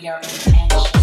your attention.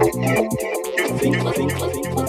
think, think, think, think.